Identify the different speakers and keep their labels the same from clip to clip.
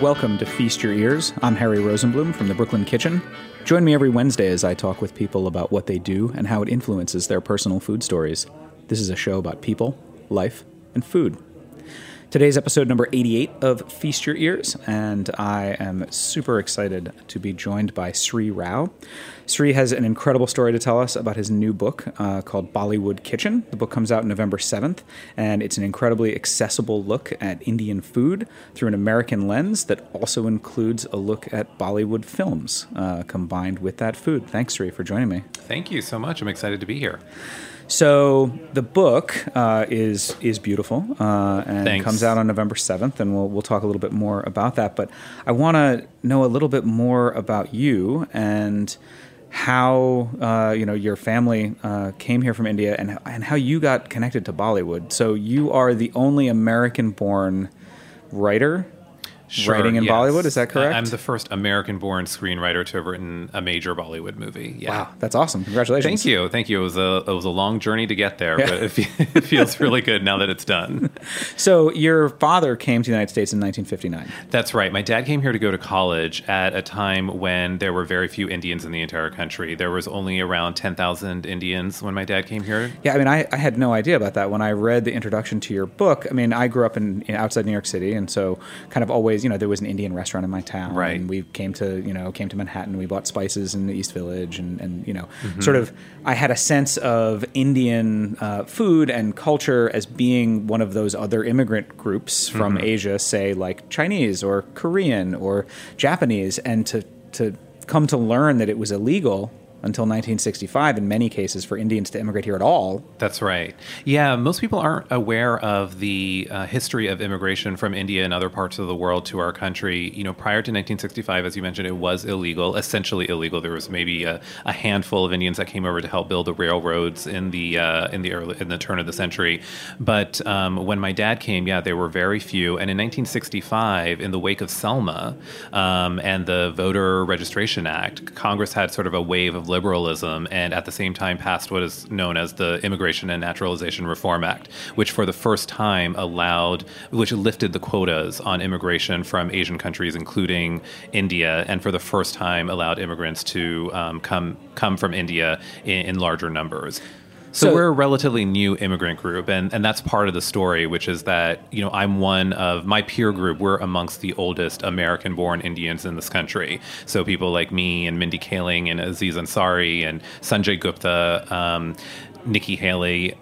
Speaker 1: Welcome to Feast Your Ears. I'm Harry Rosenblum from the Brooklyn Kitchen. Join me every Wednesday as I talk with people about what they do and how it influences their personal food stories. This is a show about people, life, and food. Today's episode number 88 of Feast Your Ears, and I am super excited to be joined by Sri Rao. Sri has an incredible story to tell us about his new book uh, called Bollywood Kitchen. The book comes out November 7th, and it's an incredibly accessible look at Indian food through an American lens that also includes a look at Bollywood films uh, combined with that food. Thanks, Sri, for joining me.
Speaker 2: Thank you so much. I'm excited to be here.
Speaker 1: So the book uh, is is beautiful uh, and
Speaker 2: Thanks.
Speaker 1: comes out on November seventh, and we'll we'll talk a little bit more about that. But I want to know a little bit more about you and how uh, you know your family uh, came here from India and and how you got connected to Bollywood. So you are the only American-born writer
Speaker 2: Sure,
Speaker 1: writing in
Speaker 2: yes.
Speaker 1: Bollywood. Is that correct?
Speaker 2: I'm the first American-born screenwriter to have written a major Bollywood movie. Yeah.
Speaker 1: Wow, that's awesome! Congratulations.
Speaker 2: Thank you, thank you. It was a it was a long journey to get there, but it, it feels really good now that it's done.
Speaker 1: So your father came to the United States in 1959.
Speaker 2: That's right. My dad came here to go to college at a time when there were very few Indians in the entire country. There was only around ten thousand Indians when my dad came here.
Speaker 1: Yeah, I mean, I, I had no idea about that when I read the introduction to your book. I mean, I grew up in, in outside New York City, and so kind of always, you know, there was an Indian restaurant in my town,
Speaker 2: Right.
Speaker 1: And we came to, you know, came to Manhattan. We bought spices in the East Village, and, and you know, sort of, I had a sense of Indian uh, food and culture as being one of those other immigrant groups from Asia, say like Chinese or Korean or Japanese, and to to come to learn that it was illegal until 1965 in many cases for Indians to immigrate here at all.
Speaker 2: That's right. Yeah, most people aren't aware of the uh, history of immigration from India and other parts of the world to our country. You know, prior to 1965, as you mentioned, it was illegal, essentially illegal. There was maybe a, a handful of Indians that came over to help build the railroads in the uh, in the early in the turn of the century. But um, when my dad came, yeah, there were very few. And in 1965, in the wake of Selma um, and the Voter Registration Act, Congress had sort of a wave of liberalism and at the same time passed what is known as the Immigration and Naturalization Reform Act, which for the first time allowed, which lifted the quotas on immigration from Asian countries, including India, and for the first time allowed immigrants to um, come come from India in, in larger numbers. So,
Speaker 1: So-
Speaker 2: we're a relatively new immigrant group, and, and that's part of the story, which is that you know I'm one of my peer group. We're amongst the oldest American-born Indians in this country. So people like me and Mindy Kaling and Aziz Ansari and Sanjay Gupta, um, Nikki Haley,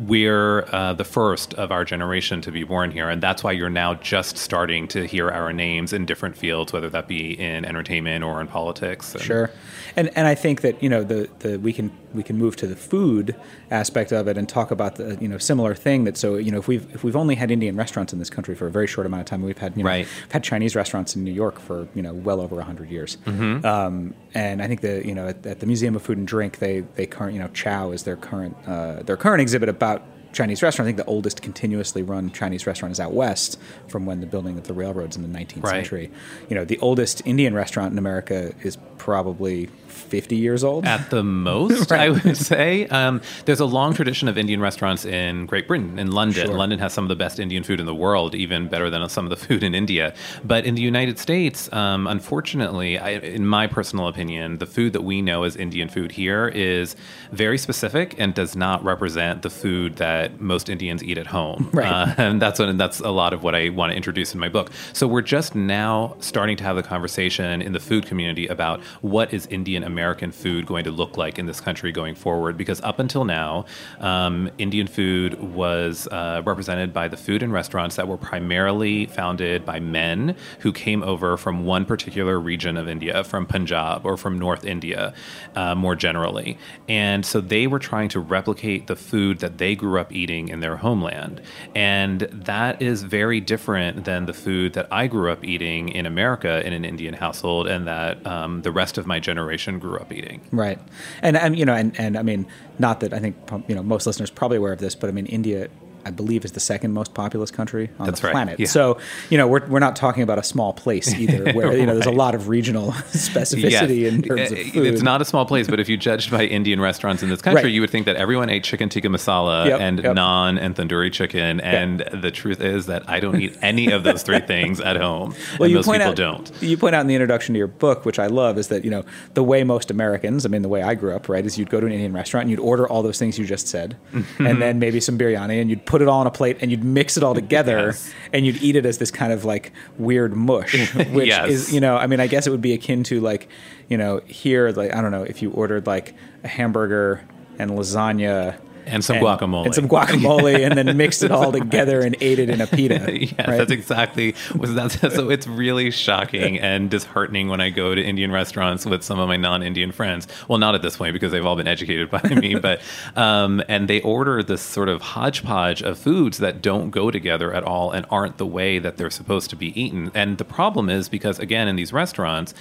Speaker 2: we're uh, the first of our generation to be born here, and that's why you're now just starting to hear our names in different fields, whether that be in entertainment or in politics.
Speaker 1: And sure, and and I think that you know the the we can we can move to the food aspect of it and talk about the you know similar thing that so you know if we've if we've only had Indian restaurants in this country for a very short amount of time, we've had you know
Speaker 2: right.
Speaker 1: we've had Chinese restaurants in New York for you know well over hundred years,
Speaker 2: mm-hmm.
Speaker 1: um, and I think that you know at, at, the Museum of Food and Drink they they current you know Chow is their current uh, their current exhibit about Chinese restaurant. I think the oldest continuously run Chinese restaurant is out west from when the building of the railroads in the 19th
Speaker 2: right.
Speaker 1: century. You know, the oldest Indian restaurant in America is probably 50 years old.
Speaker 2: At the most, right. I would say. Um, there's a long tradition of Indian restaurants in Great Britain, in London.
Speaker 1: Sure.
Speaker 2: London has some of the best Indian food in the world, even better than some of the food in India. But in the United States, um, unfortunately, I, in my personal opinion, the food that we know as Indian food here is very specific and does not represent the food that most Indians eat at home.
Speaker 1: Right.
Speaker 2: Uh, and that's, what, that's a lot of what I want to introduce in my book. So we're just now starting to have the conversation in the food community about what is Indian American food going to look like in this country going forward? Because up until now, um, Indian food was uh, represented by the food and restaurants that were primarily founded by men who came over from one particular region of India, from Punjab or from North India, uh, more generally. And so they were trying to replicate the food that they grew up eating in their homeland. And that is very different than the food that I grew up eating in America in an Indian household and that um, the rest of my generation grew up eating.
Speaker 1: Right, and and you know, and and I mean, not that I think you know most listeners probably aware of this, but I mean, India I believe is the second most populous country on
Speaker 2: That's
Speaker 1: the
Speaker 2: right.
Speaker 1: planet.
Speaker 2: Yeah.
Speaker 1: So, you know, we're, we're not talking about a small place either, where, you know, there's a lot of regional specificity
Speaker 2: Yes.
Speaker 1: in terms of
Speaker 2: Uh,
Speaker 1: food.
Speaker 2: It's not a small place, but if you judged by Indian restaurants in this country,
Speaker 1: Right.
Speaker 2: you would think that everyone ate chicken tikka masala
Speaker 1: Yep,
Speaker 2: and
Speaker 1: yep.
Speaker 2: naan and tandoori chicken. And the truth is that I don't eat any of those three things at home. and most people
Speaker 1: out,
Speaker 2: don't.
Speaker 1: You point out in the introduction to your book, which I love, is that you know the way most Americans, I mean, the way I grew up, right, is you'd go to an Indian restaurant and you'd order all those things you just said, and then maybe some biryani, and you'd put it all on a plate and you'd mix it all together,
Speaker 2: Yes.
Speaker 1: and you'd eat it as this kind of like weird mush, which
Speaker 2: Yes.
Speaker 1: is you know, I mean, I guess it would be akin to like, you know, here, like I don't know, if you ordered like a hamburger and lasagna.
Speaker 2: And some guacamole.
Speaker 1: and some guacamole, and then mixed it all together and ate it in a pita.
Speaker 2: yes,
Speaker 1: right?
Speaker 2: that's exactly. Was that so? It's really shocking and disheartening when I go to Indian restaurants with some of my non-Indian friends. Well, not at this point because they've all been educated by me, but um, and they order this sort of hodgepodge of foods that don't go together at all and aren't the way that they're supposed to be eaten. And the problem is because again, in these restaurants,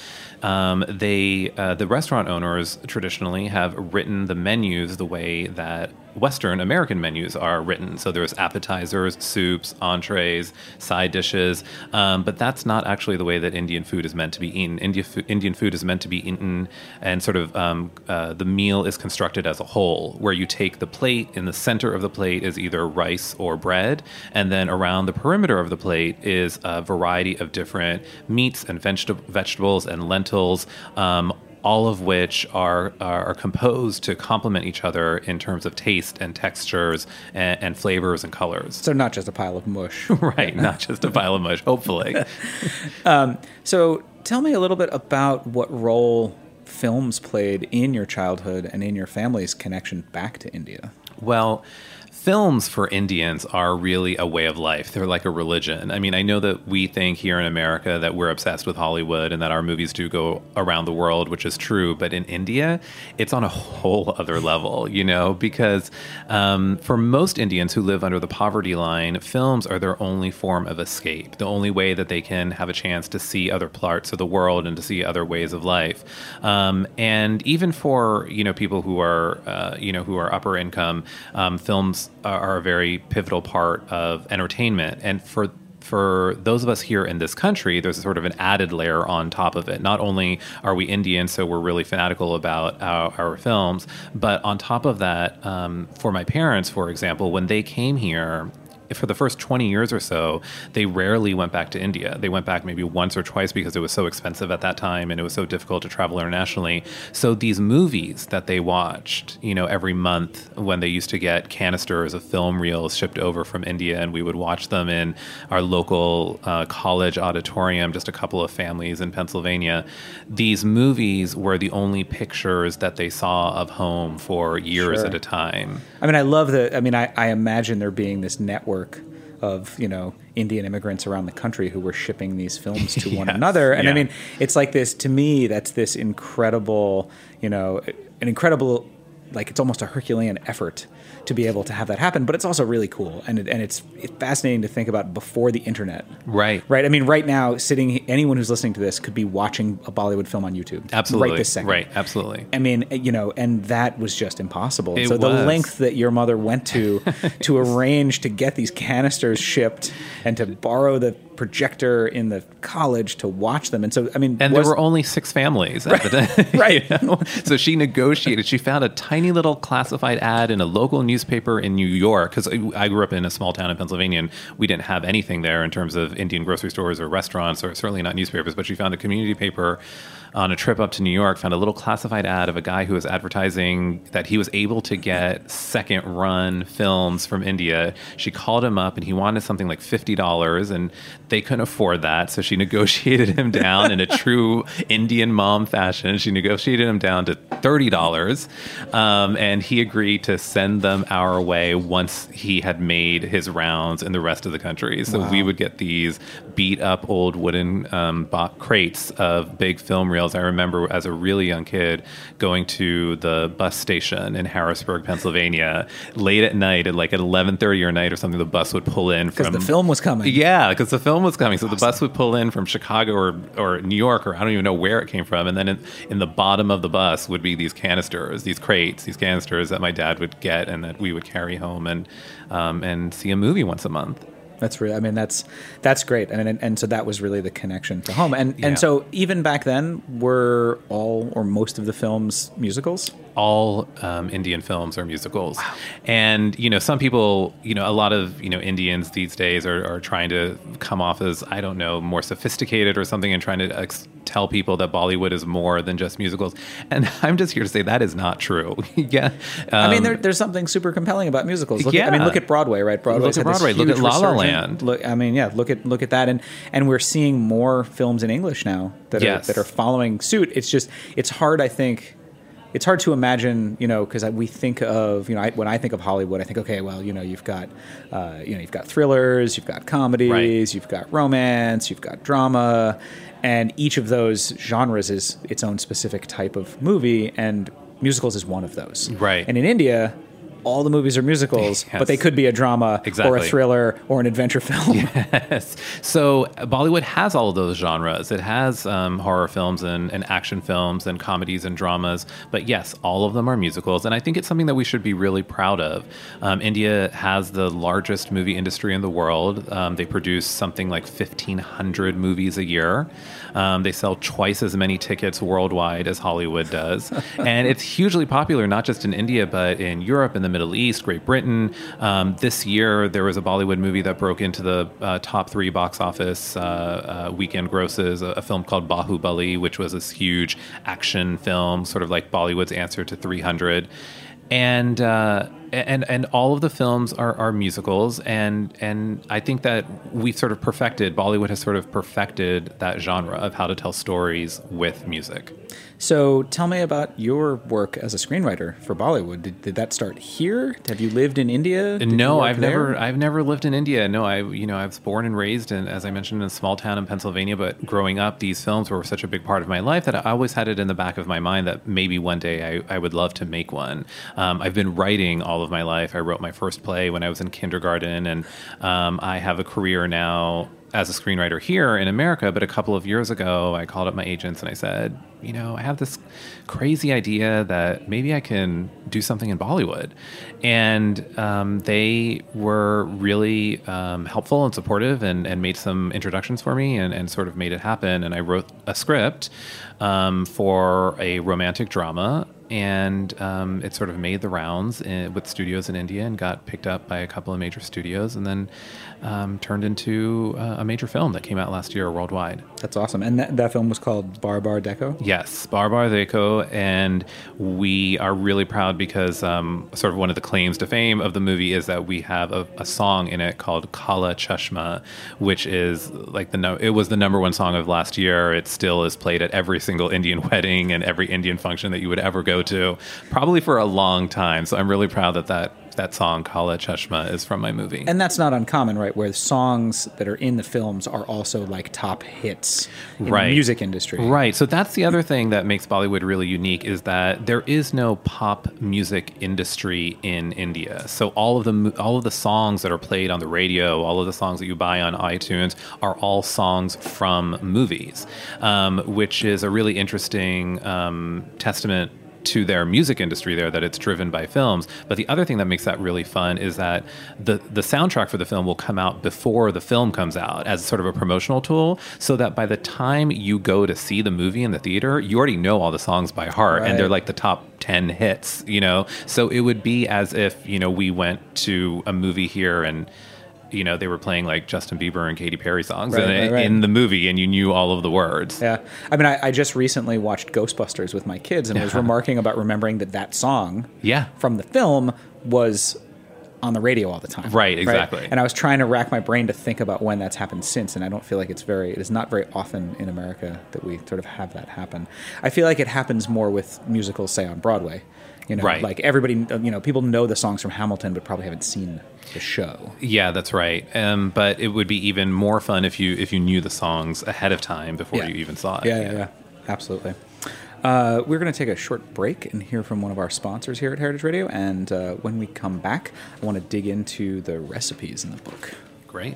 Speaker 2: um, they uh, the restaurant owners traditionally have written the menus the way that Western American menus are written. So there's appetizers, soups, entrees, side dishes, um, but that's not actually the way that Indian food is meant to be eaten. India fo- Indian food is meant to be eaten, and sort of um, uh, the meal is constructed as a whole, where you take the plate. In the center of the plate is either rice or bread, and then around the perimeter of the plate is a variety of different meats and veget- vegetables and lentils. Um, all of which are, are composed to complement each other in terms of taste and textures and, and flavors and colors.
Speaker 1: So not just a pile of mush.
Speaker 2: right, not just a pile of mush, hopefully.
Speaker 1: Um, so tell me a little bit about what role films played in your childhood and in your family's connection back to India.
Speaker 2: Well, films for Indians are really a way of life. They're like a religion. I mean, I know that we think here in America that we're obsessed with Hollywood and that our movies do go around the world, which is true. But in India, it's on a whole other level, you know, because um, for most Indians who live under the poverty line, films are their only form of escape, the only way that they can have a chance to see other parts of the world and to see other ways of life. Um, and even for, you know, people who are, uh, you know, who are upper income, um, films are, a very pivotal part of entertainment. And for for those of us here in this country, there's sort of an added layer on top of it. Not only are we Indian, so we're really fanatical about our, our films, but on top of that, um, for my parents, for example, when they came here for the first 20 years or so, they rarely went back to India. They went back maybe once or twice because it was so expensive at that time and it was so difficult to travel internationally. So these movies that they watched, you know, every month when they used to get canisters of film reels shipped over from India and we would watch them in our local uh, college auditorium, just a couple of families in Pennsylvania. These movies were the only pictures that they saw of home for years
Speaker 1: Sure.
Speaker 2: at a time.
Speaker 1: I mean, I love the. I mean, I, I imagine there being this network of you know Indian immigrants around the country who were shipping these films to one another, and I mean, it's like this to me. That's this incredible, you know, an incredible, like it's almost a Herculean effort to be able to have that happen. But it's also really cool, and it, and it's, it's fascinating to think about before the internet.
Speaker 2: Right.
Speaker 1: Right. I mean, right now, sitting anyone who's listening to this could be watching a Bollywood film on YouTube.
Speaker 2: Absolutely.
Speaker 1: Right this second.
Speaker 2: Right, absolutely.
Speaker 1: I mean, you know, and that was just impossible.
Speaker 2: It
Speaker 1: so the length that your mother went to to arrange to get these canisters shipped and to borrow the projector in the college to watch them. And so, I mean,
Speaker 2: And
Speaker 1: was-
Speaker 2: there were only six families at the time.
Speaker 1: Right.
Speaker 2: you know? So she negotiated. She found a tiny little classified ad in a local newspaper in New York because I grew up in a small town in Pennsylvania and we didn't have anything there in terms of Indian grocery stores or restaurants or certainly not newspapers. But she found a community paper on a trip up to New York, found a little classified ad of a guy who was advertising that he was able to get second run films from India. She called him up and he wanted something like $50 and they couldn't afford that. So she negotiated him down in a true Indian mom fashion. She negotiated him down to $30. Um, and he agreed to send them our way once he had made his rounds in the rest of the country. So we would get these beat up old wooden um, crates of big film reels. I remember as a really young kid going to the bus station in Harrisburg, Pennsylvania, late at night at like at 11:30 or night or something. The bus would pull in
Speaker 1: because
Speaker 2: from
Speaker 1: the film was coming.
Speaker 2: yeah, because the film was coming. So the bus would pull in from Chicago or, or New York, or I don't even know where it came from. And then in, in the bottom of the bus would be these canisters, these crates, these canisters that my dad would get and that we would carry home and um, and see a movie once a month.
Speaker 1: That's really. I mean, that's that's great, and and, and so that was really the connection to home. And
Speaker 2: Yeah.
Speaker 1: and so even back then, were all or most of the films musicals?
Speaker 2: all um, Indian films are musicals. And, you know, some people, you know, a lot of, you know, Indians these days are, are trying to come off as, I don't know, more sophisticated or something and trying to ex- tell people that Bollywood is more than just musicals. And I'm just here to say that is not true. yeah.
Speaker 1: I mean,
Speaker 2: Um,
Speaker 1: there, there's something super compelling about musicals. Look at, I mean, look at Broadway, right? Broadway's
Speaker 2: Look at Broadway. Look at La La. Land.
Speaker 1: Look, I mean, yeah, look at look at that, and and we're seeing more films in English now that
Speaker 2: Yes.
Speaker 1: are that are following suit. It's just it's hard, I think. It's hard to imagine, you know, because we think of, you know, I, when I think of Hollywood, I think, okay, well, you know, you've got, uh, you know, you've got thrillers, you've got comedies,
Speaker 2: Right.
Speaker 1: you've got romance, you've got drama, and each of those genres is its own specific type of movie, and musicals is one of those.
Speaker 2: Right.
Speaker 1: And in India, all the movies are musicals,
Speaker 2: Yes.
Speaker 1: but they could be a drama or a thriller or an adventure film.
Speaker 2: Yes. So Bollywood has all of those genres. It has um, horror films and, and action films and comedies and dramas. But yes, all of them are musicals. And I think it's something that we should be really proud of. Um, India has the largest movie industry in the world. Um, they produce something like 1,500 movies a year. Um, they sell twice as many tickets worldwide as Hollywood does. and it's hugely popular, not just in India, but in Europe, in the Middle East, Great Britain. Um, this year, there was a Bollywood movie that broke into the uh, top three box office uh, uh, weekend grosses, a, a film called Bahubali, which was this huge action film, sort of like Bollywood's answer to 300. And uh, and and all of the films are, are musicals, and and I think that we've sort of perfected Bollywood has sort of perfected that genre of how to tell stories with music.
Speaker 1: So tell me about your work as a screenwriter for Bollywood. Did, did that start here? Have you lived in India? Did
Speaker 2: no, I've
Speaker 1: there?
Speaker 2: never I've never lived in India. No, I you know I was born and raised in as I mentioned in a small town in Pennsylvania. But growing up, these films were such a big part of my life that I always had it in the back of my mind that maybe one day I, I would love to make one. Um, I've been writing all of my life. I wrote my first play when I was in kindergarten, and um, I have a career now as a screenwriter here in America. But a couple of years ago, I called up my agents and I said, you know, I have this crazy idea that maybe I can do something in Bollywood. And um, they were really um, helpful and supportive and, and made some introductions for me and, and sort of made it happen. And I wrote a script um, for a romantic drama and um, it sort of made the rounds in, with studios in India and got picked up by a couple of major studios, and then um, turned into uh, a major film that came out last year worldwide.
Speaker 1: That's awesome. And that, that film was called Baar Baar Dekho?
Speaker 2: Yes, Baar Baar Dekho, and we are really proud because um, sort of one of the claims to fame of the movie is that we have a, a song in it called Kala Chashma, which is like the no, it was the number one song of last year. It still is played at every single Indian wedding and every Indian function that you would ever go to, probably for a long time. So I'm really proud that that that song Kala Chashma is from my movie.
Speaker 1: And that's not uncommon, right? Where songs that are in the films are also like top hits in
Speaker 2: Right.
Speaker 1: the music industry.
Speaker 2: Right. So that's the other thing that makes Bollywood really unique is that there is no pop music industry in India. So all of the all of the songs that are played on the radio, all of the songs that you buy on iTunes are all songs from movies, um, which is a really interesting um, testament to their music industry there that it's driven by films. But the other thing that makes that really fun is that the the soundtrack for the film will come out before the film comes out as sort of a promotional tool, so that by the time you go to see the movie in the theater, you already know all the songs by heart, and they're like the top 10 hits, you know? So it would be as if, you know, we went to a movie here and you know, they were playing like Justin Bieber and Katy Perry songs
Speaker 1: Right,
Speaker 2: in,
Speaker 1: right, right.
Speaker 2: in the movie, and you knew all of the words.
Speaker 1: Yeah. I mean, I, I just recently watched Ghostbusters with my kids and was remarking about remembering that that song
Speaker 2: Yeah.
Speaker 1: from the film was on the radio all the time.
Speaker 2: Right, exactly.
Speaker 1: And I was trying to rack my brain to think about when that's happened since, and I don't feel like it's very, it is not very often in America that we sort of have that happen. I feel like it happens more with musicals, say, on Broadway. You know,
Speaker 2: Right.
Speaker 1: like everybody, you know, people know the songs from Hamilton, but probably haven't seen the show.
Speaker 2: Yeah, that's right. Um, but it would be even more fun if you if you knew the songs ahead of time before
Speaker 1: Yeah.
Speaker 2: you even saw it.
Speaker 1: Yeah, yeah, yeah. Absolutely. Uh, we're going to take a short break and hear from one of our sponsors here at Heritage Radio. And uh, when we come back, I want to dig into the recipes in the book.
Speaker 2: Great.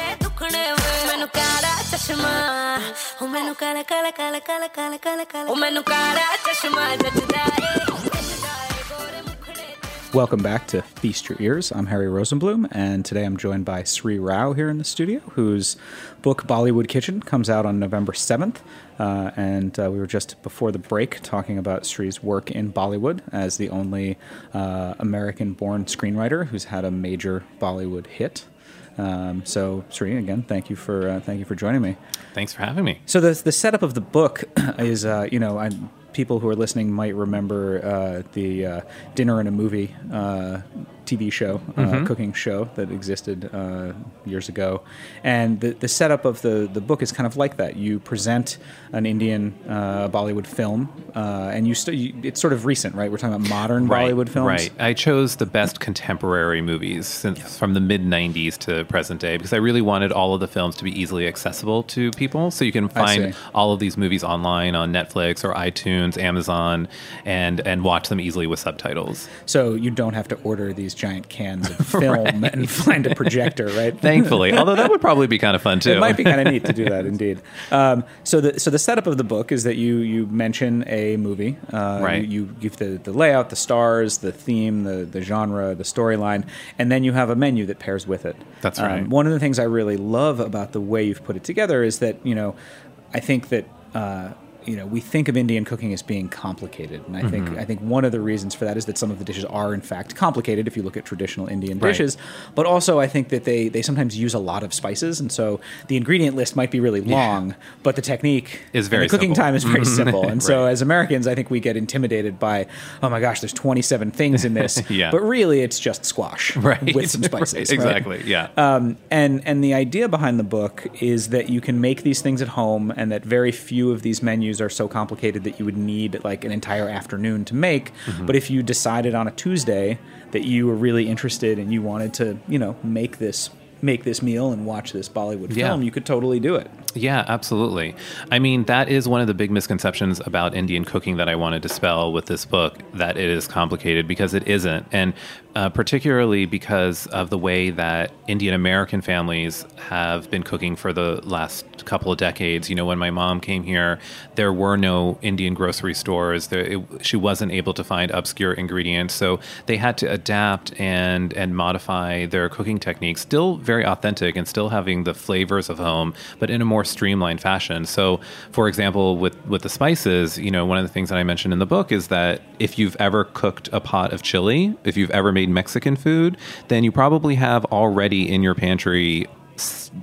Speaker 3: चश्मा ओ मैनू काला काला काला काला काला काला काला ओ मैनू काला चश्मा जचदा
Speaker 1: Welcome back to Feast Your Ears. I'm Harry Rosenblum, and today I'm joined by Sri Rao here in the studio, whose book Bollywood Kitchen comes out on November 7th. Uh, and uh, we were just before the break talking about Sri's work in Bollywood as the only uh, American born screenwriter who's had a major Bollywood hit. Um, so, Sri, again, thank you for uh, thank you for joining me.
Speaker 2: Thanks for having me.
Speaker 1: So the the setup of the book is, uh, you know, I, people who are listening might remember uh, the uh, dinner and a movie uh, TV show, uh, cooking show that existed uh, years ago, and the the setup of the the book is kind of like that. You present an Indian uh, Bollywood film, uh, and you, st- you it's sort of recent, right? We're talking about modern Bollywood films,
Speaker 2: Right. I chose the best contemporary movies since from the mid 90s to present day because I really wanted all of the films to be easily accessible to people. So you can find all of these movies online on Netflix or iTunes, Amazon, and, and watch them easily with subtitles.
Speaker 1: So you don't have to order these giant cans of film and find a projector, right?
Speaker 2: Thankfully, although that would probably be kind of fun too.
Speaker 1: It might be kind of neat to do that, indeed. Um, so the so the setup of the book is that you you mention a movie, uh,
Speaker 2: Right.
Speaker 1: You, you give the, the layout, the stars, the theme, the the genre, the storyline, and then you have a menu that pairs with it.
Speaker 2: That's
Speaker 1: Um,
Speaker 2: right.
Speaker 1: one of the things I really love about the way you've put it together is that you know, I think that. Uh, you know, we think of Indian cooking as being complicated, and I think
Speaker 2: Mm-hmm.
Speaker 1: I think one of the reasons for that is that some of the dishes are in fact complicated if you look at traditional Indian
Speaker 2: Right.
Speaker 1: dishes. But also, I think that they they sometimes use a lot of spices, and so the ingredient list might be really long, but the technique
Speaker 2: Is very
Speaker 1: the cooking
Speaker 2: simple.
Speaker 1: time is very simple. And so, as Americans, I think we get intimidated by, oh my gosh, there's 27 things in this,
Speaker 2: Yeah.
Speaker 1: but really it's just squash
Speaker 2: right
Speaker 1: with some spices. right?
Speaker 2: exactly. Yeah.
Speaker 1: Um, and and the idea behind the book is that you can make these things at home, and that very few of these menus are so complicated that you would need like an entire afternoon to make.
Speaker 2: Mm-hmm.
Speaker 1: But if you decided on a Tuesday that you were really interested and you wanted to, you know, make this make this meal and watch this Bollywood
Speaker 2: Yeah.
Speaker 1: film, you could totally do it.
Speaker 2: Yeah, absolutely. I mean, that is one of the big misconceptions about Indian cooking that I want to dispel with this book that it is complicated because it isn't. And uh, particularly because of the way that Indian American families have been cooking for the last couple of decades. You know, when my mom came here, there were no Indian grocery stores. There, it, she wasn't able to find obscure ingredients. So they had to adapt and, and modify their cooking techniques, still very authentic and still having the flavors of home, but in a more streamlined fashion. So, for example, with, with the spices, you know, one of the things that I mentioned in the book is that if you've ever cooked a pot of chili, if you've ever made Mexican food, then you probably have already in your pantry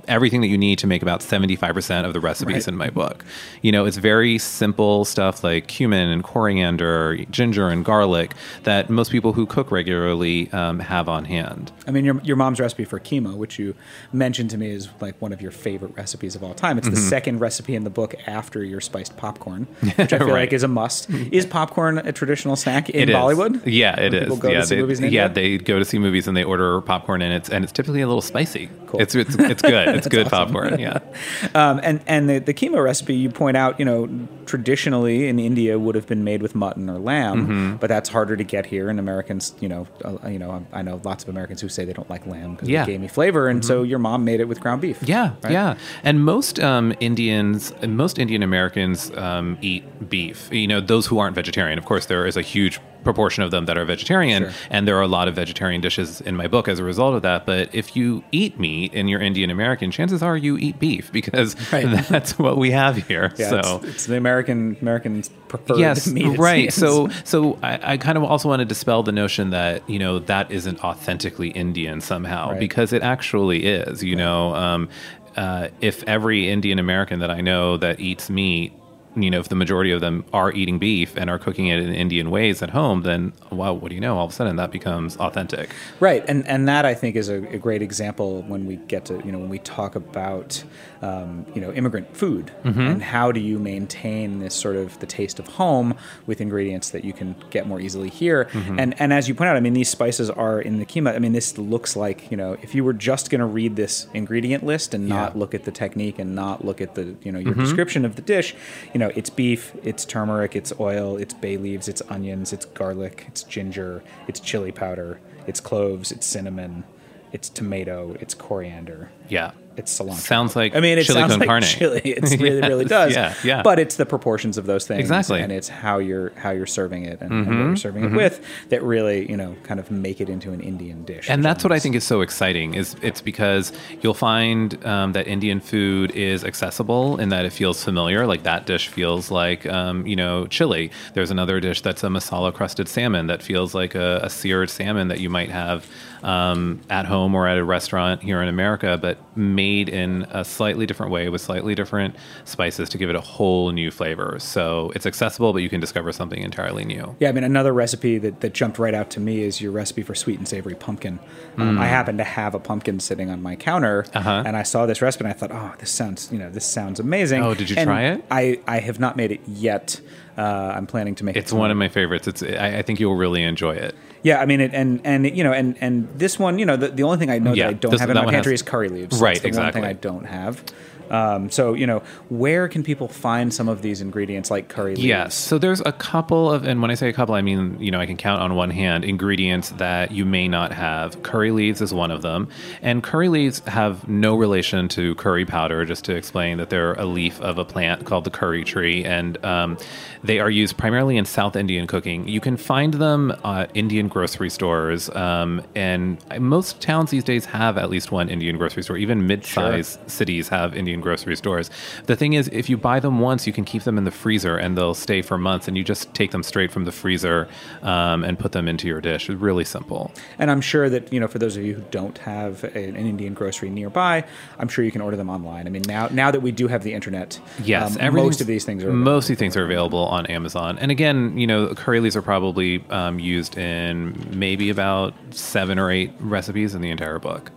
Speaker 2: everything that you need to make about 75% of the recipes
Speaker 1: Right.
Speaker 2: in my book. You know, it's very simple stuff like cumin and coriander, ginger and garlic that most people who cook regularly um, have on hand.
Speaker 1: I mean, your, your mom's recipe for keema, which you mentioned to me, is like one of your favorite recipes of all time. It's the
Speaker 2: Mm-hmm.
Speaker 1: second recipe in the book after your spiced popcorn, which I feel
Speaker 2: Right.
Speaker 1: like is a must. Is popcorn a traditional snack in
Speaker 2: It is.
Speaker 1: Bollywood?
Speaker 2: Yeah, it is.
Speaker 1: People go
Speaker 2: yeah,
Speaker 1: to see
Speaker 2: they, yeah, they go to see movies and they order popcorn and it's and it's typically a little spicy.
Speaker 1: Cool.
Speaker 2: It's it's it's good. It's good
Speaker 1: awesome.
Speaker 2: popcorn. Yeah.
Speaker 1: Um, and and the, the keema recipe you point out, you know, traditionally in India would have been made with mutton or lamb,
Speaker 2: Mm-hmm.
Speaker 1: but that's harder to get here. And Americans, you know, uh, you know, I know lots of Americans who say they don't like lamb because
Speaker 2: Yeah. Mm-hmm.
Speaker 1: it gave me flavor, and so your mom made it with ground beef.
Speaker 2: Yeah,
Speaker 1: right?
Speaker 2: yeah. And most um, Indians, most Indian Americans um, eat beef. You know, those who aren't vegetarian. Of course, there is a huge proportion of them that are vegetarian,
Speaker 1: Sure.
Speaker 2: and there are a lot of vegetarian dishes in my book as a result of that. But if you eat meat and you're Indian American, chances are you eat beef because
Speaker 1: Right.
Speaker 2: that's what we have here.
Speaker 1: Yeah,
Speaker 2: so.
Speaker 1: it's, it's the American Americans preferred
Speaker 2: yes
Speaker 1: meat.
Speaker 2: right so so I, I kind of also want to dispel the notion that you know that isn't authentically indian somehow
Speaker 1: Right.
Speaker 2: because it actually is you know um, uh, if every indian american that i know that eats meat you know if the majority of them are eating beef and are cooking it in indian ways at home then wow what do you know? All of a sudden that becomes authentic.
Speaker 1: Right, and and that I think is a, a great example when we get to you know when we talk about um, you know immigrant food
Speaker 2: Mm-hmm.
Speaker 1: and how do you maintain this sort of the taste of home with ingredients that you can get more easily here.
Speaker 2: Mm-hmm.
Speaker 1: And and as you point out, I mean these spices are in the keema. I mean this looks like you know if you were just going to read this ingredient list and not
Speaker 2: Yeah. Mm-hmm.
Speaker 1: look at the technique and not look at the you know your description of the dish, you know it's beef, it's turmeric, it's oil, it's bay leaves, it's onions, it's garlic, it's ginger, it's chili powder, it's cloves, it's cinnamon, it's tomato, it's coriander,
Speaker 2: yeah
Speaker 1: it's cilantro.
Speaker 2: Sounds like
Speaker 1: I mean, it
Speaker 2: chili
Speaker 1: sounds
Speaker 2: con
Speaker 1: like
Speaker 2: carne.
Speaker 1: chili. It really, really does.
Speaker 2: yeah, yeah.
Speaker 1: But it's the proportions of those things,
Speaker 2: Exactly.
Speaker 1: and it's how you're how you're serving it and, and
Speaker 2: Mm-hmm,
Speaker 1: what you're serving it with that really, you know, kind of make it into an Indian dish.
Speaker 2: and that's what I think is so exciting. Is it's because you'll find um, that Indian food is accessible in that it feels familiar. Like that dish feels like um, you know chili. There's another dish that's a masala crusted salmon that feels like a, a seared salmon that you might have um, at home or at a restaurant here in America, but made in a slightly different way with slightly different spices to give it a whole new flavor. So it's accessible, but you can discover something entirely new.
Speaker 1: Yeah, I mean, another recipe that, that jumped right out to me is your recipe for sweet and savory pumpkin. Um, I happen to have a pumpkin sitting on my counter,
Speaker 2: Mm. Uh-huh.
Speaker 1: and I saw this recipe, and I thought, oh, this sounds, you know, this sounds amazing.
Speaker 2: Oh, did you
Speaker 1: And
Speaker 2: try it?
Speaker 1: I, I have not made it yet. Uh, I'm planning to make. It.
Speaker 2: It's
Speaker 1: it
Speaker 2: one of my favorites. It's I, I think you'll really enjoy it.
Speaker 1: Yeah, I mean, it, and and you know, and and this one, you know, the, the only thing I know
Speaker 2: Yeah,
Speaker 1: that I don't
Speaker 2: this-
Speaker 1: have in my
Speaker 2: one has-
Speaker 1: pantry is curry leaves.
Speaker 2: Right,
Speaker 1: That's the
Speaker 2: exactly.
Speaker 1: One thing I don't have. Um, so you know, where can people find some of these ingredients like curry leaves?
Speaker 2: Yes. So there's a couple of, and when I say a couple, I mean, you know, I can count on one hand ingredients that you may not have. Curry leaves is one of them. And curry leaves have no relation to curry powder, just to explain that they're a leaf of a plant called the curry tree. And um, they are used primarily in South Indian cooking. You can find them at Indian grocery stores. Um, and most towns these days have at least one Indian grocery store. Even mid sized cities have Indian grocery stores. The thing is, if you buy them once, you can keep them in the freezer and they'll stay for months. And you just take them straight from the freezer um, and put them into your dish. It's really simple.
Speaker 1: And I'm sure that you know, for those of you who don't have an Indian grocery nearby, I'm sure you can order them online. I mean, now now that we do have the internet,
Speaker 2: Yes,
Speaker 1: um, most of these things are
Speaker 2: most of these things are available on Amazon. And again, you know, curry leaves are probably um, used in maybe about seven or eight recipes in the entire book.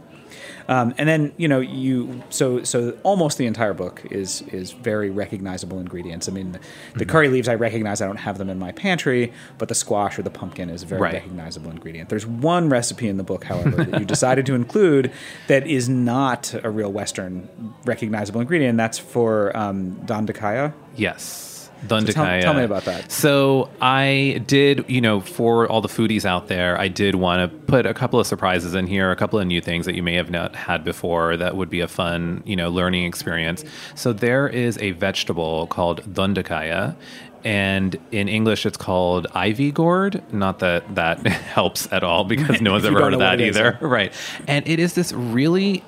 Speaker 1: Um, and then you know you so so almost the entire book is is very recognizable ingredients. I mean, the,
Speaker 2: Mm-hmm.
Speaker 1: curry leaves I recognize. I don't have them in my pantry, but the squash or the pumpkin is a very
Speaker 2: Right.
Speaker 1: recognizable ingredient. There's one recipe in the book, however, that you decided to include that is not a real Western recognizable ingredient. And that's for um, dandakaya.
Speaker 2: Yes.
Speaker 1: Tell-
Speaker 2: Dundakaya.
Speaker 1: tell me uh, about that.
Speaker 2: So I did, you know, for all the foodies out there, I did want to put a couple of surprises in here, a couple of new things that you may have not had before that would be a fun, you know, learning experience. So there is a vegetable called dundakaya. And in English, it's called ivy gourd. Not that that helps at all because no one's ever heard of that either. Right. And it is this really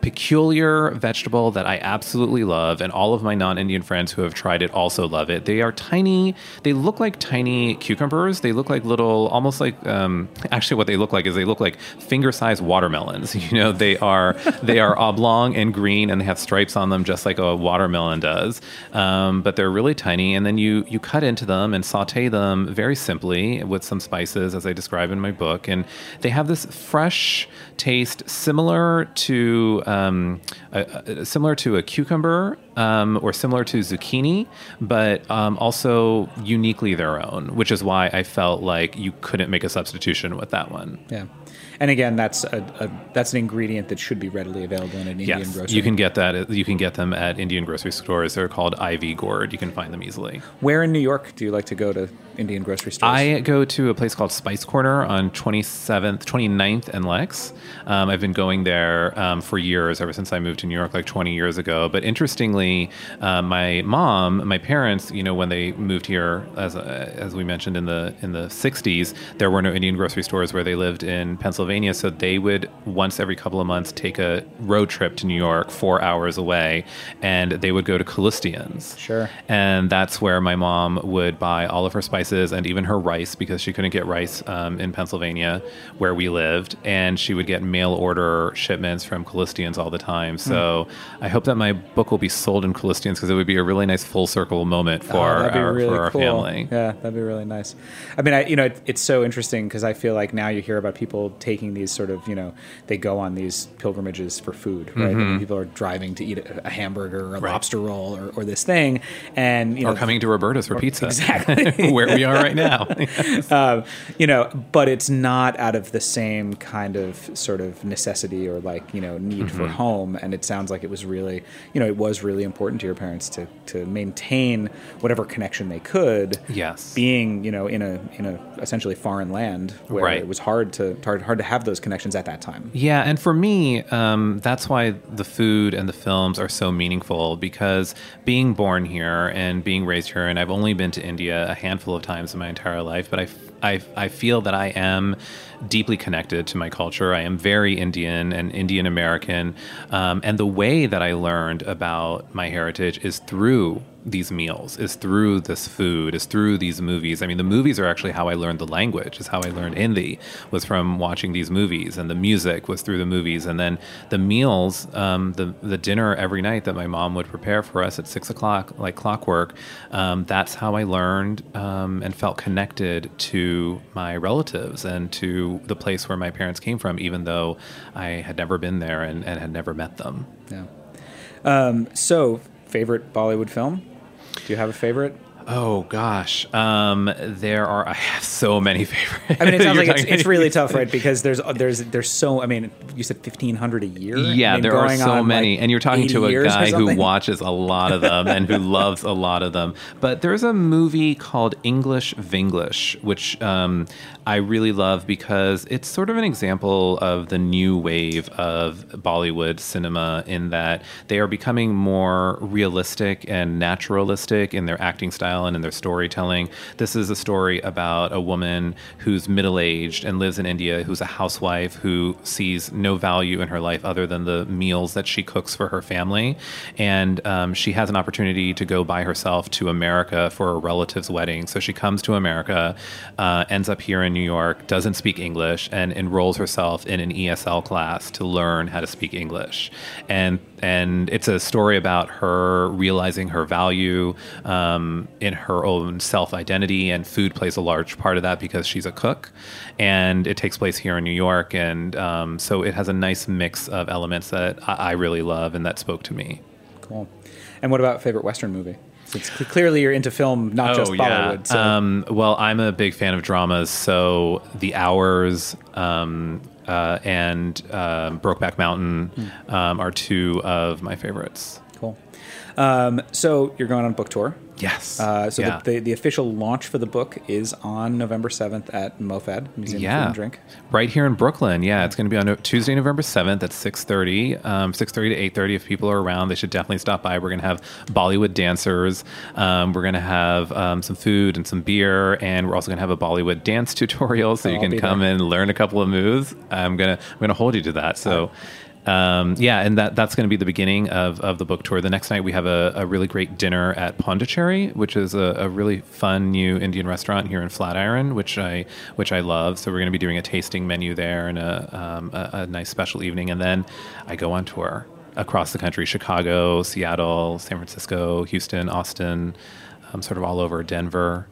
Speaker 2: peculiar vegetable that I absolutely love, and all of my non Indian friends who have tried it also love it. They are tiny, they look like tiny cucumbers. They look like little, almost like, um, actually, what they look like is they look like finger sized watermelons. You know, they are, they are oblong and green, and they have stripes on them just like a watermelon does. Um, but they're really tiny, and then you, you cut into them and saute them very simply with some spices, as I describe in my book. And they have this fresh taste similar to um, a, a- similar to a cucumber um, or similar to zucchini, but um, also uniquely their own, which is why I felt like you couldn't make a substitution with that one.
Speaker 1: Yeah. And again, that's a, a that's an ingredient that should be readily available in an Indian
Speaker 2: Yes,
Speaker 1: grocery.
Speaker 2: you can get that. You can get them at Indian grocery stores. They're called Ivy Gourd. You can find them easily.
Speaker 1: Where in New York do you like to go to Indian grocery stores?
Speaker 2: I go to a place called Spice Corner on 27th, 29th and Lex. Um, I've been going there um, for years, ever since I moved to New York like 20 years ago. But interestingly, uh, my mom, my parents, you know, when they moved here, as uh, as we mentioned in the in the 60s, there were no Indian grocery stores where they lived in Pennsylvania. So they would once every couple of months take a road trip to New York, four hours away, and they would go to Kalustyan's.
Speaker 1: Sure.
Speaker 2: And that's where my mom would buy all of her spices and even her rice because she couldn't get rice um, in Pennsylvania where we lived. And she would get mail order shipments from Kalustyan's all the time. So
Speaker 1: Hmm.
Speaker 2: I hope that my book will be sold in Kalustyan's because it would be a really nice full circle moment
Speaker 1: Oh,
Speaker 2: for,
Speaker 1: that'd be
Speaker 2: our,
Speaker 1: really
Speaker 2: for our
Speaker 1: cool.
Speaker 2: family.
Speaker 1: Yeah, that'd be really nice. I mean, I, you know, it, it's so interesting because I feel like now you hear about people taking these sort of, you know, they go on these pilgrimages for food, right? I mean, people are driving to eat a, a hamburger or a
Speaker 2: Mm-hmm. Right.
Speaker 1: lobster roll or, or this thing, and you know,
Speaker 2: Or coming to Roberta's for pizza.
Speaker 1: exactly.
Speaker 2: where we are right now.
Speaker 1: um, you know, but it's not out of the same kind of sort of necessity or like you know need
Speaker 2: Mm-hmm.
Speaker 1: for home. And it sounds like it was really, you know, it was really important to your parents to to maintain whatever connection they could.
Speaker 2: Yes.
Speaker 1: being you know in a in a essentially foreign land where
Speaker 2: Right.
Speaker 1: it was hard to hard hard to have those connections at that time.
Speaker 2: Yeah, and for me, um, that's why the food and the films are so meaningful because being born here and being raised here, and I've only been to India a handful of times in my entire life, but I, I, I feel that I am deeply connected to my culture. I am very Indian and Indian American. Um, and the way that I learned about my heritage is through these meals is through this food is through these movies i mean the movies are actually how i learned the language is how i learned hindi was from watching these movies and the music was through the movies and then the meals um, the, the dinner every night that my mom would prepare for us at six o'clock like clockwork um, that's how i learned um, and felt connected to my relatives and to the place where my parents came from even though i had never been there and, and had never met them
Speaker 1: Yeah. Um, so, favorite Bollywood film? Do you have a favorite?
Speaker 2: Oh gosh, um, there are I have so many favorites.
Speaker 1: I mean, it sounds like it's, it's really tough, right? Because there's there's there's so. I mean, you said fifteen hundred a year.
Speaker 2: Yeah,
Speaker 1: I mean,
Speaker 2: there are so many,
Speaker 1: like,
Speaker 2: and you're talking to a guy who watches a lot of them and who loves a lot of them. But there's a movie called English Vinglish, which um, I really love because it's sort of an example of the new wave of Bollywood cinema in that they are becoming more realistic and naturalistic in their acting style and in their storytelling. This is a story about a woman who's middle aged and lives in India, who's a housewife who sees no value in her life other than the meals that she cooks for her family. And um, she has an opportunity to go by herself to America for a relative's wedding. So she comes to America, uh, ends up here in New York, doesn't speak English, and enrolls herself in an ESL class to learn how to speak English. And and it's a story about her realizing her value um, in her own self identity, and food plays a large part of that because she's a cook, and it takes place here in New York, and um, so it has a nice mix of elements that I, I really love and that spoke to me.
Speaker 1: Cool. And what about favorite Western movie? Since clearly you're into film, not just Bollywood. So.
Speaker 2: Um, well, I'm a big fan of dramas, so The Hours um, uh, and um, Brokeback Mountain
Speaker 1: Hmm.
Speaker 2: um, are two of my favorites.
Speaker 1: cool. Um, so you're going on a book tour.
Speaker 2: Yes.
Speaker 1: Uh, so
Speaker 2: Yeah.
Speaker 1: the, the, the official launch for the book is on November 7th at MoFad, Museum of Food
Speaker 2: yeah,
Speaker 1: and Drink.
Speaker 2: right here in Brooklyn. Yeah, it's going to be on no- Tuesday, November seventh at six thirty, um, six thirty to eight thirty. If people are around, they should definitely stop by. We're going to have Bollywood dancers. Um, we're going to have um, some food and some beer, and we're also going to have a Bollywood dance tutorial, so
Speaker 1: Oh,
Speaker 2: you
Speaker 1: I'll
Speaker 2: can come
Speaker 1: there.
Speaker 2: and learn a couple of moves. I'm gonna I'm gonna hold you to that. So. Um, yeah, and that that's going to be the beginning of, of the book tour. The next night we have a, a really great dinner at Pondicherry, which is a, a really fun new Indian restaurant here in Flatiron, which I which I love. So we're going to be doing a tasting menu there and a, um, a, a nice special evening, and then I go on tour across the country: Chicago, Seattle, San Francisco, Houston, Austin, um, sort of all over Denver,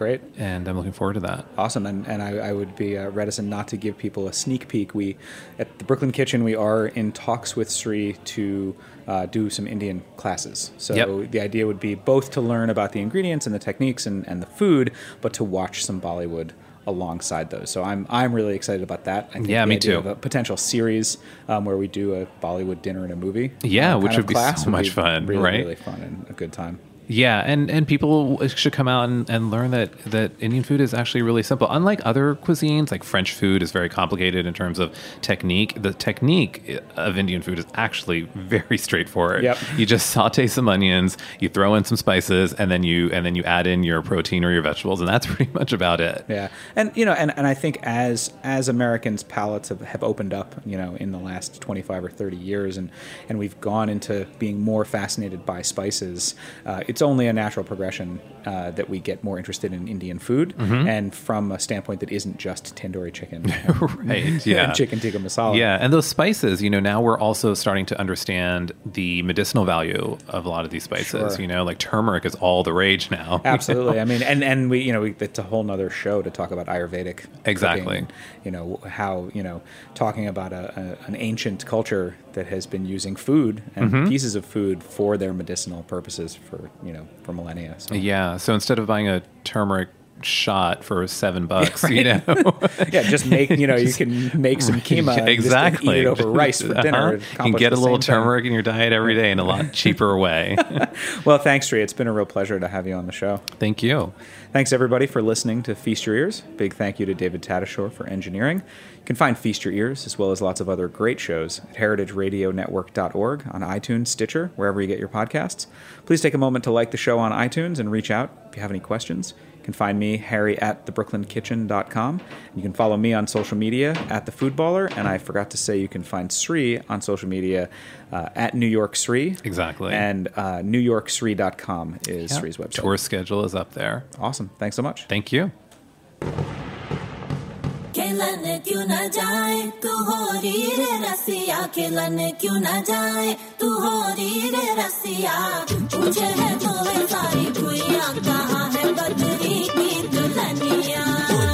Speaker 1: Great.
Speaker 2: and I'm looking forward to that.
Speaker 1: Awesome, and, and I, I would be uh, reticent not to give people a sneak peek. We at the Brooklyn Kitchen, we are in talks with Sri to uh, do some Indian classes. So
Speaker 2: Yep.
Speaker 1: the idea would be both to learn about the ingredients and the techniques and, and the food, but to watch some Bollywood alongside those. So I'm I'm really excited about that. I think
Speaker 2: Yeah, me too.
Speaker 1: A potential series um, where we do a Bollywood dinner and a movie.
Speaker 2: Yeah,
Speaker 1: uh,
Speaker 2: which would be so
Speaker 1: would
Speaker 2: much
Speaker 1: be
Speaker 2: fun,
Speaker 1: really,
Speaker 2: right?
Speaker 1: Really fun and a good time.
Speaker 2: Yeah, and, and people should come out and, and learn that, that Indian food is actually really simple. Unlike other cuisines, like French food is very complicated in terms of technique. The technique of Indian food is actually very straightforward.
Speaker 1: Yep.
Speaker 2: You just saute some onions, you throw in some spices, and then you and then you add in your protein or your vegetables, and that's pretty much about it.
Speaker 1: Yeah, and you know, and, and I think as as Americans' palates have, have opened up, you know, in the last twenty five or thirty years, and and we've gone into being more fascinated by spices, uh, it's only a natural progression uh, that we get more interested in Indian food, and from a standpoint that isn't just tandoori chicken,
Speaker 2: Right, yeah.
Speaker 1: and chicken tikka masala.
Speaker 2: Yeah, and those spices, you know, now we're also starting to understand the medicinal value of a lot of these spices.
Speaker 1: Sure.
Speaker 2: You know, like turmeric is all the rage now.
Speaker 1: Absolutely. I mean, and, and we, you know, we, it's a whole nother show to talk about Ayurvedic.
Speaker 2: Exactly.
Speaker 1: you know, how, you know, talking about a, a, an ancient culture that has been using food and
Speaker 2: Mm-hmm.
Speaker 1: pieces of food for their medicinal purposes for, you know, for millennia. So,
Speaker 2: Yeah. So instead of buying a turmeric shot for seven bucks, you know,
Speaker 1: yeah, just make, you know, you can make some just
Speaker 2: exactly,
Speaker 1: eat it over rice for dinner.
Speaker 2: Uh-huh. You can get a little
Speaker 1: same thing.
Speaker 2: turmeric in your diet every day in a lot cheaper way.
Speaker 1: Well, thanks, Sri. It's been a real pleasure to have you on the show.
Speaker 2: Thank you.
Speaker 1: Thanks everybody for listening to Feast Your Ears. Big thank you to David Tadashore for engineering. You can find Feast Your Ears as well as lots of other great shows at heritageradionetwork.org on iTunes, Stitcher, wherever you get your podcasts. Please take a moment to like the show on iTunes and reach out if you have any questions. You can find me, Harry, at thebrooklyn.kitchen.com. You can follow me on social media at The Food Baller. And I forgot to say you can find Sri on social media uh, at New York Sri.
Speaker 2: Exactly.
Speaker 1: And uh, newyorksri.com is Sri's website.
Speaker 2: Tour schedule is up there.
Speaker 1: Awesome. Thanks so much.
Speaker 2: Thank you.
Speaker 3: खेलन क्यों न जाए तू हो री रे रसिया खेलन क्यों न जाए तू हो री रे रसिया पूछे है तो वे सारी कुइया कहाँ है बदरी की दुल्हनिया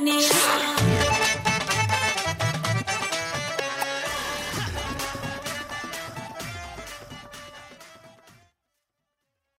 Speaker 4: need